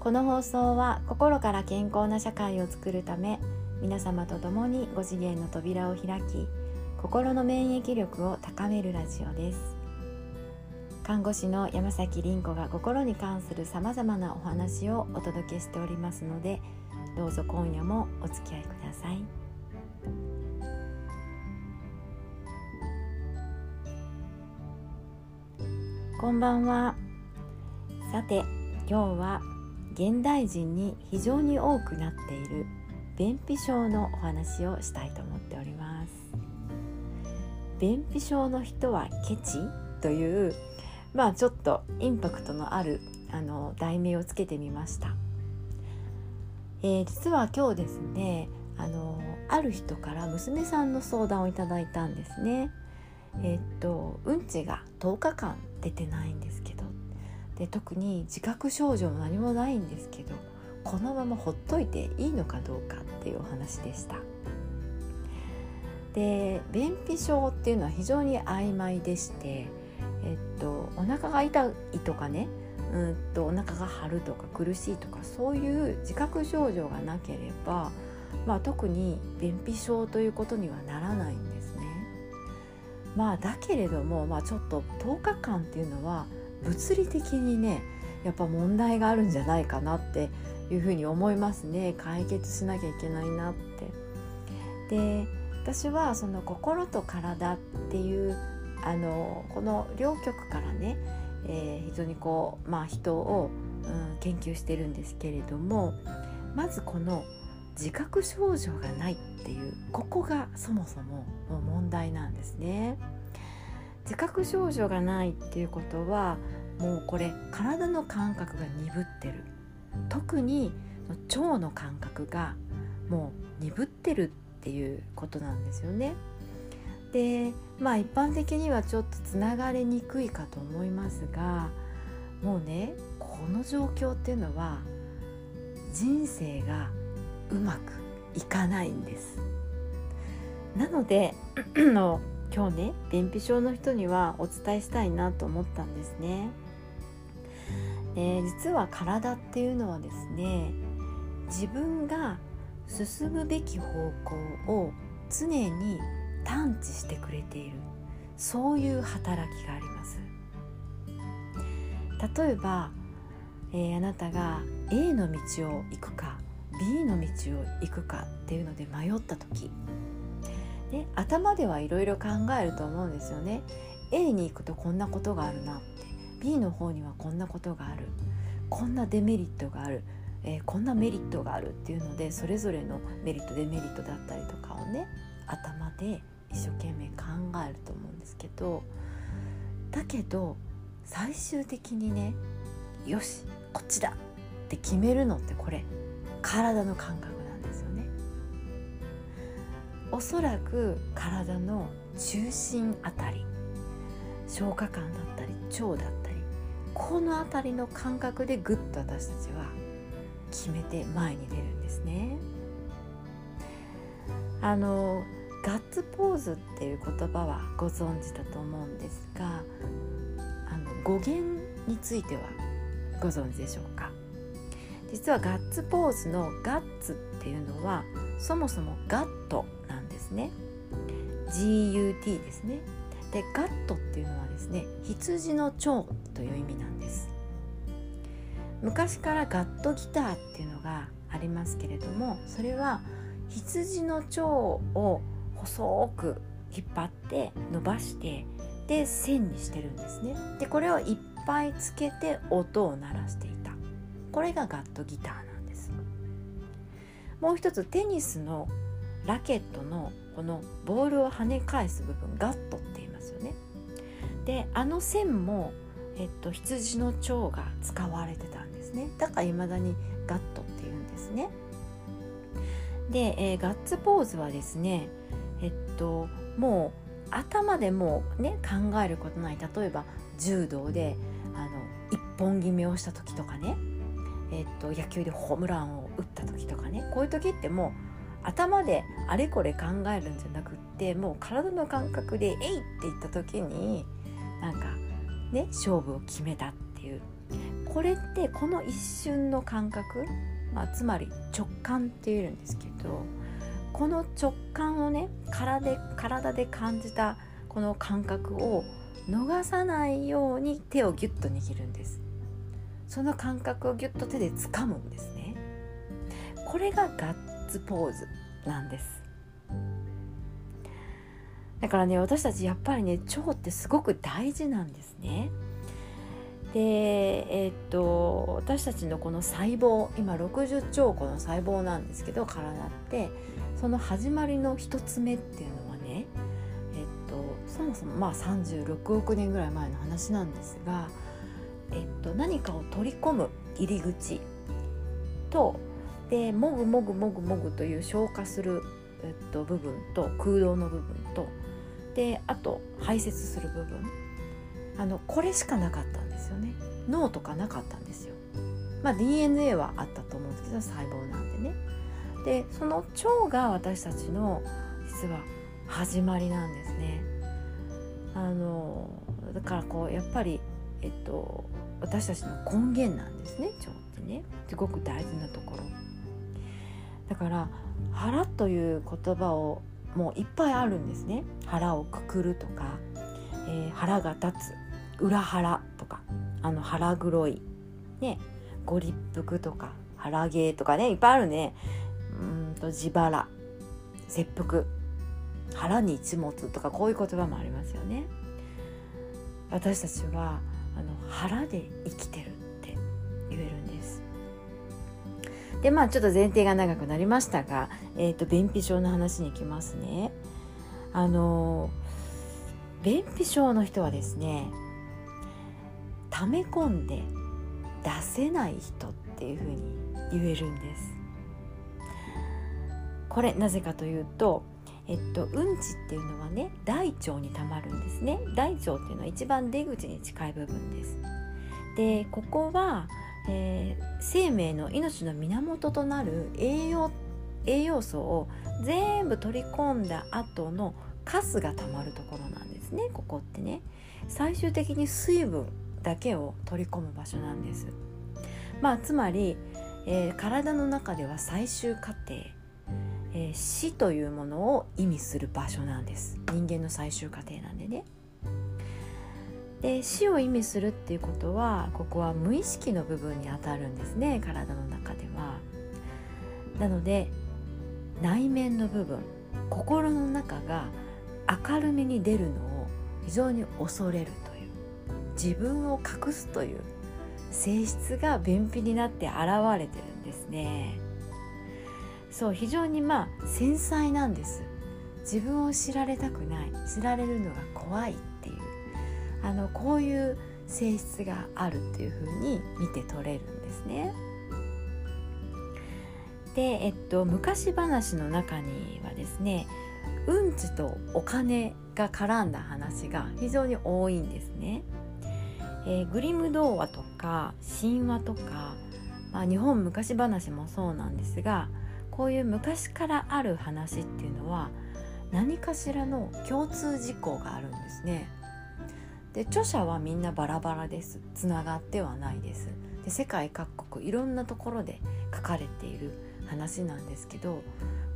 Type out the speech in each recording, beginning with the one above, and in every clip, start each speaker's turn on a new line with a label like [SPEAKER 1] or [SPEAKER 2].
[SPEAKER 1] この放送は心から健康な社会を作るため皆様と共に5次元の扉を開き心の免疫力を高めるラジオです。看護師の山崎凛子が心に関するさまざまなお話をお届けしておりますのでどうぞ今夜もお付き合いください。こんばんは。さて今日は現代人に非常に多くなっている便秘症のお話をしたいと思っております。便秘症の人はケチというまあちょっとインパクトのあるあの題名をつけてみました、えー、実は今日ですねあのある人から娘さんの相談をいただいたんですね。えー、っとうんちが10日間出てないんですけどで特に自覚症状も何もないんですけどこのままほっといていいのかどうかっていうお話でしたで便秘症っていうのは非常に曖昧でしてえっとお腹が痛いとかねうんとお腹が張るとか苦しいとかそういう自覚症状がなければ、まあ、特に便秘症ということにはならないんですね。まあ、だけれども、まあ、ちょっと10日間っていうのは物理的にねやっぱ問題があるんじゃないかなっていうふうに思いますね解決しなきゃいけないなって。で私はその心と体っていうあのこの両極からね、えー、非常にこう、まあ、人を、うん、研究してるんですけれどもまずこの自覚症状がないっていうここがそもそも問題なんですね。自覚症状がないっていうことはもうこれ体の感覚が鈍ってる特に腸の感覚がもう鈍ってるっていうことなんですよね。でまあ一般的にはちょっとつながりにくいかと思いますがもうねこの状況っていうのは人生がうまくいかないんです。なので 今日ね便秘症の人にはお伝えしたいなと思ったんですね。で実は体っていうのはですね自分が進むべき方向を常に探知してくれているそういう働きがあります例えば、えー、あなたが A の道を行くか B の道を行くかっていうので迷った時ね、頭ではいろいろ考えると思うんですよね。A に行くとこんなことがあるなって。B の方にはこんなことがある。こんなデメリットがある、えー、こんなメリットがあるっていうのでそれぞれのメリットデメリットだったりとかをね頭で一生懸命考えると思うんですけどだけど最終的にねよしこっちだって決めるのってこれ体の感覚。おそらく体の中心あたり消化管だったり腸だったりこの辺りの感覚でぐっと私たちは決めて前に出るんですね。あのガッツポーズっていう言葉はご存知だと思うんですがあの語源についてはご存知でしょうか？実はガッツポーズのガッツっていうのはそもそもガットですね。GUT ですね。でガットっていうのはですね羊の腸という意味なんです。昔からガットギターっていうのがありますけれどもそれは羊の腸を細く引っ張って伸ばしてで線にしてるんですね。でこれをいっぱいつけて音を鳴らしていた。これがガットギターなんです。もう一つテニスのラケットのこのボールを跳ね返す部分ガットって言いますよね。であの線も、えっと、羊の腸が使われてたんですねだからいまだにガットって言うんですね。で、えー、ガッツポーズはですねえっともう頭でもうね考えることない例えば柔道であの一本決めをした時とかねえっと野球でホームランを打った時とかねこういう時ってもう頭であれこれ考えるんじゃなくってもう体の感覚で「えい!」って言った時になんかね勝負を決めたっていうこれってこの一瞬の感覚、まあ、つまり直感っていうんですけどこの直感をね体で体で感じたこの感覚を逃さないように手をギュッと握るんですその感覚をギュッと手で掴むんですねこれがガッツポーズなんです。だからね私たちやっぱりね腸ってすごく大事なんですね。でえー、っと私たちのこの細胞今60兆個の細胞なんですけど体ってその始まりの1つ目っていうのはねえっとそもそもまあ36億年ぐらい前の話なんですがえっと、何かを取り込む入り口とでもぐもぐもぐもぐという消化する、えっと、部分と空洞の部分とであと排泄する部分あのこれしかなかったんですよね脳とかなかったんですよ。まあ、DNA はあったと思うんですけど細胞なんでね。でその腸が私たちの実は始まりなんですね。あのだからこうやっぱりえっと私たちの根源なんですね腸ってねすごく大事なところだから腹という言葉をもういっぱいあるんですね。腹をくくるとか、えー、腹が立つ裏腹とかあの腹黒いねご立腹とか腹芸とかねいっぱいあるね。うんと自腹切腹腹に一物とかこういう言葉もありますよね。私たちはあの腹で生きてる。でまあちょっと前提が長くなりましたが、えーと、便秘症の話に行きますね。あの便秘症の人はですね溜め込んで出せない人っていうふうに言えるんです。これなぜかというとえっと、うんちっていうのはね大腸にたまるんですね。大腸っていうのは一番出口に近い部分です。でここは、えー、生命の命の源となる栄養栄養素を全部取り込んだ後のカスがたまるところなんですね。ここってね。最終的に水分だけを取り込む場所なんです。まあつまり、えー、体の中では最終過程。えー、死というものを意味する場所なんです。人間の最終過程なんでね。で死を意味するっていうことはここは無意識の部分にあたるんですね体の中では。なので内面の部分心の中が明るみに出るのを非常に恐れるという自分を隠すという性質が便秘になって現れてるんですね。そう非常にまあ繊細なんです。自分を知られたくない。知られるのが怖い。こういう性質があるっていうふうに見て取れるんですね。で、えっと、昔話の中にはですねうんちとお金が絡んだ話が非常に多いんですね。えー、グリム童話とか神話とか、まあ、日本昔話もそうなんですがこういう昔からある話っていうのは何かしらの共通事項があるんですね。で著者はみんなバラバラですつながってはないですで世界各国いろんなところで書かれている話なんですけど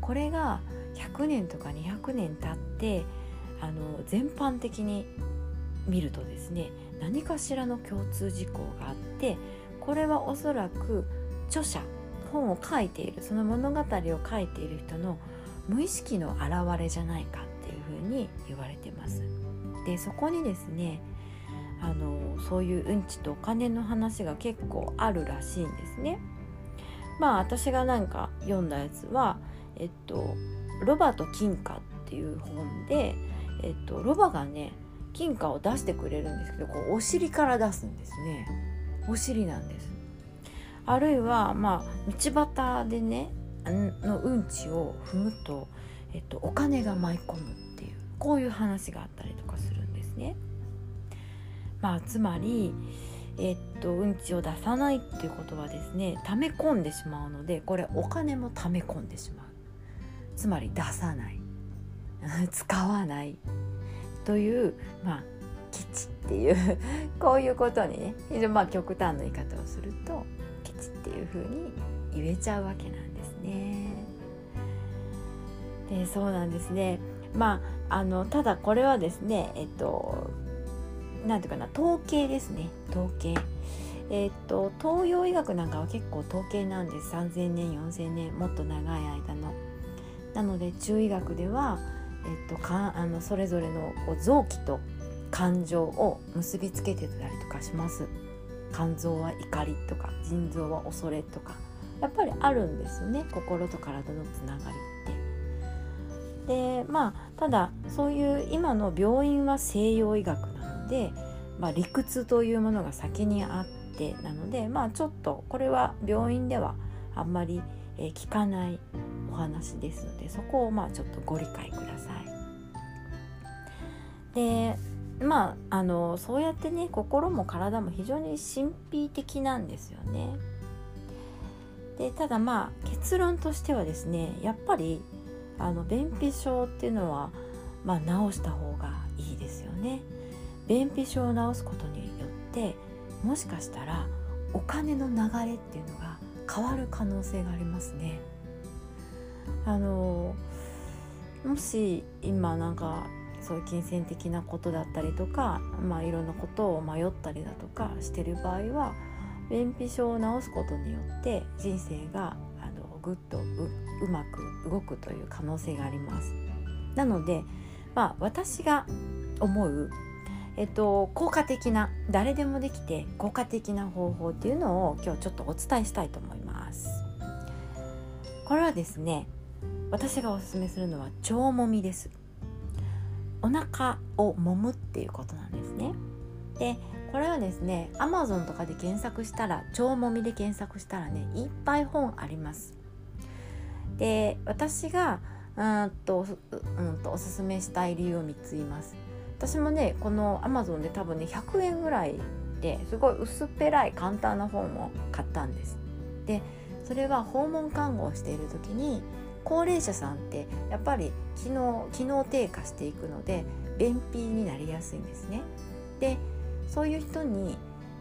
[SPEAKER 1] これが100年とか200年経ってあの全般的に見るとですね何かしらの共通事項があってこれはおそらく著者本を書いているその物語を書いている人の無意識の表れじゃないかっていうふうに言われてます。でそこにですねあのそういううんちとお金の話が結構あるらしいんですね。まあ私がなんか読んだやつはえっとロバと金貨っていう本でえっとロバがね金貨を出してくれるんですけどこうお尻から出すんですね。お尻なんです。あるいはまあ道端でねのうんちを踏むと、えっと、お金が舞い込むっていうこういう話があったりとか。ですね。まあ、つまり、えっと、うんちを出さないっていうことはですね溜め込んでしまうのでこれお金も溜め込んでしまうつまり出さない 使わないという、まあ、ケチっていう こういうことにね非常にまあ極端な言い方をするとケチっていうふうに言えちゃうわけなんですね。でそうなんですね。まああのただこれはですねえっと何ていうかな統計ですね統計。えっと東洋医学なんかは結構統計なんです3,000年4,000年もっと長い間の。なので中医学では、えっと、かあのそれぞれの臓器と感情を結びつけてたりとかします。肝臓は怒りとか腎臓は恐れとかやっぱりあるんですよね心と体のつながりって。でまあただそういう今の病院は西洋医学なので、まあ、理屈というものが先にあってなのでまあちょっとこれは病院ではあんまり、え聞かないお話ですのでそこをまあちょっとご理解ください。でまああのそうやってね心も体も非常に神秘的なんですよね。でただまあ結論としてはですねやっぱりあの便秘症っていうのは、まあ、治した方がいいですよね。便秘症を治すことによってもしかしたらお金の流れっていうのが変わる可能性がありますね。あのもし今なんかそういう金銭的なことだったりとか、まあ、いろんなことを迷ったりだとかしてる場合は便秘症を治すことによって人生がぐっとうまく動くという可能性があります。なので、まあ、私が思う、えっと、効果的な誰でもできて効果的な方法っていうのを今日ちょっとお伝えしたいと思います。これはですね私がおすすめするのは腸もみです。お腹を揉むっていうことなんですね。でこれはですね Amazon とかで検索したら腸もみで検索したらねいっぱい本あります。で私がうんとうんとおすすめしたい理由を3つ言います。私もねこの Amazon で多分ね100円ぐらいですごい薄っぺらい簡単な本を買ったんです。でそれは訪問看護をしている時に高齢者さんってやっぱり機能機能低下していくので便秘になりやすいんですね。でそういう人に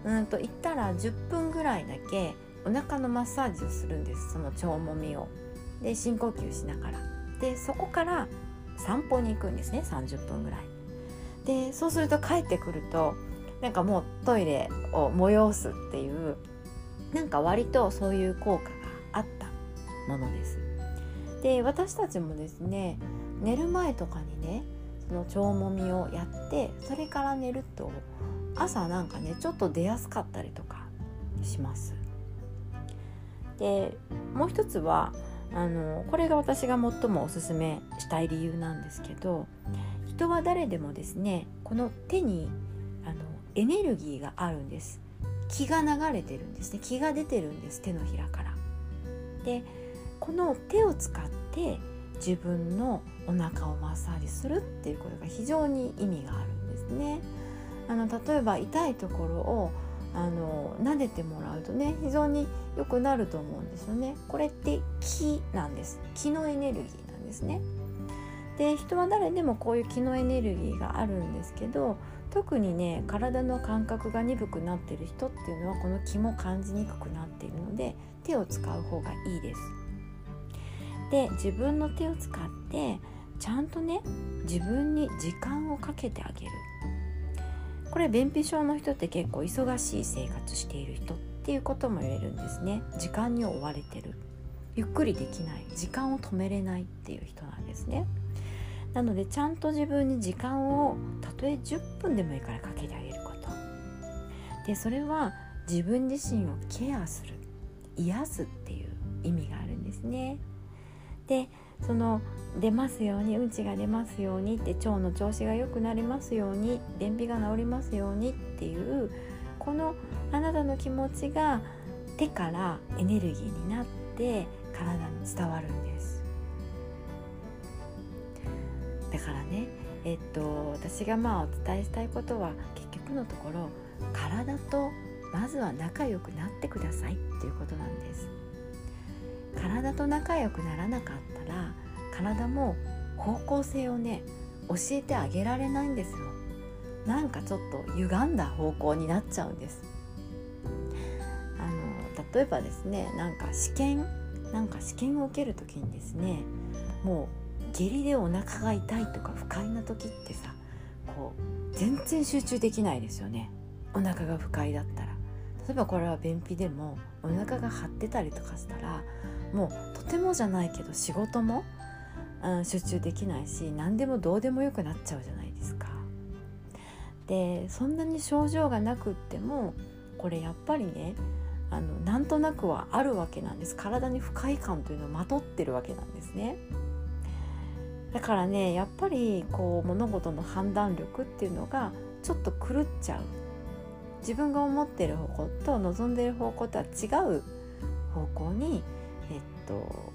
[SPEAKER 1] うんと行ったら10分ぐらいだけお腹のマッサージをするんですその腸もみを。で深呼吸しながらでそこから散歩に行くんですね30分ぐらい。でそうすると帰ってくるとなんかもうトイレを催すっていうなんか割とそういう効果があったものです。で私たちもですね寝る前とかにねその腸もみをやってそれから寝ると朝なんかねちょっと出やすかったりとかします。でもう一つはあのこれが私が最もおすすめしたい理由なんですけど人は誰でもですねこの手にあのエネルギーがあるんです気が流れてるんですね気が出てるんです手のひらから。でこの手を使って自分のお腹をマッサージするっていうことが非常に意味があるんですね。あの例えば痛いところをあの撫でてもらうとね非常に良くなると思うんですよね。これって気なんです。気のエネルギーなんですね。で人は誰でもこういう気のエネルギーがあるんですけど特にね体の感覚が鈍くなってる人っていうのはこの気も感じにくくなっているので手を使う方がいいです。で自分の手を使ってちゃんとね自分に時間をかけてあげるこれ便秘症の人って結構忙しい生活している人っていうことも言えるんですね。時間に追われてる。ゆっくりできない。時間を止めれないっていう人なんですね。なのでちゃんと自分に時間をたとえ10分でもいいからかけてあげること。でそれは自分自身をケアする。癒すっていう意味があるんですね。でその出ますようにうんちが出ますようにって腸の調子が良くなりますように便秘が治りますようにっていうこのあなたの気持ちが手からエネルギーになって体に伝わるんです。だからねえっと私がまあお伝えしたいことは結局のところ体とまずは仲良くなってくださいっていうことなんです。体と仲良くならなかったら体も方向性をね教えてあげられないんですよ。なんかちょっと歪んだ方向になっちゃうんです。あの例えばですねなんか試験なんか試験を受ける時にですねもう下痢でお腹が痛いとか不快な時ってさこう全然集中できないですよね。お腹が不快だったら。例えばこれは便秘でもお腹が張ってたりとかしたらもうとてもじゃないけど仕事も、うん、集中できないし何でもどうでもよくなっちゃうじゃないですか。でそんなに症状がなくってもこれやっぱりねあのなんとなくはあるわけなんです体に不快感というのをまとってるわけなんですね。だからねやっぱりこう物事の判断力っていうのがちょっと狂っちゃう自分が思ってる方向と望んでる方向とは違う方向に、と、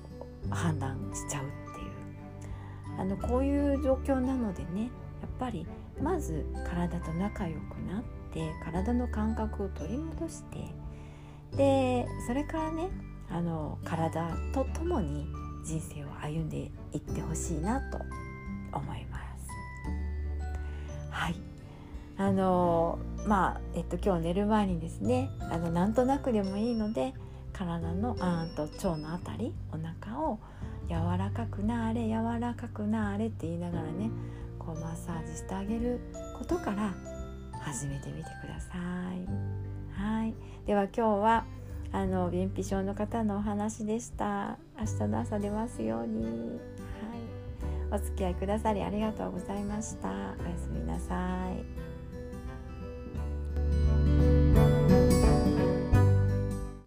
[SPEAKER 1] 判断しちゃうっていうあのこういう状況なのでねやっぱりまず体と仲良くなって体の感覚を取り戻してでそれからねあの体とともに人生を歩んでいってほしいなと思います。はいあのまあ、えっと、今日寝る前にですねあのなんとなくでもいいので体のあと腸のあたりお腹を柔らかくなあれ柔らかくなあれって言いながらねこうマッサージしてあげることから始めてみてください。はい。では今日はあの便秘症の方のお話でした。明日の朝出ますように。はい。お付き合いくださりありがとうございました。おやすみなさい。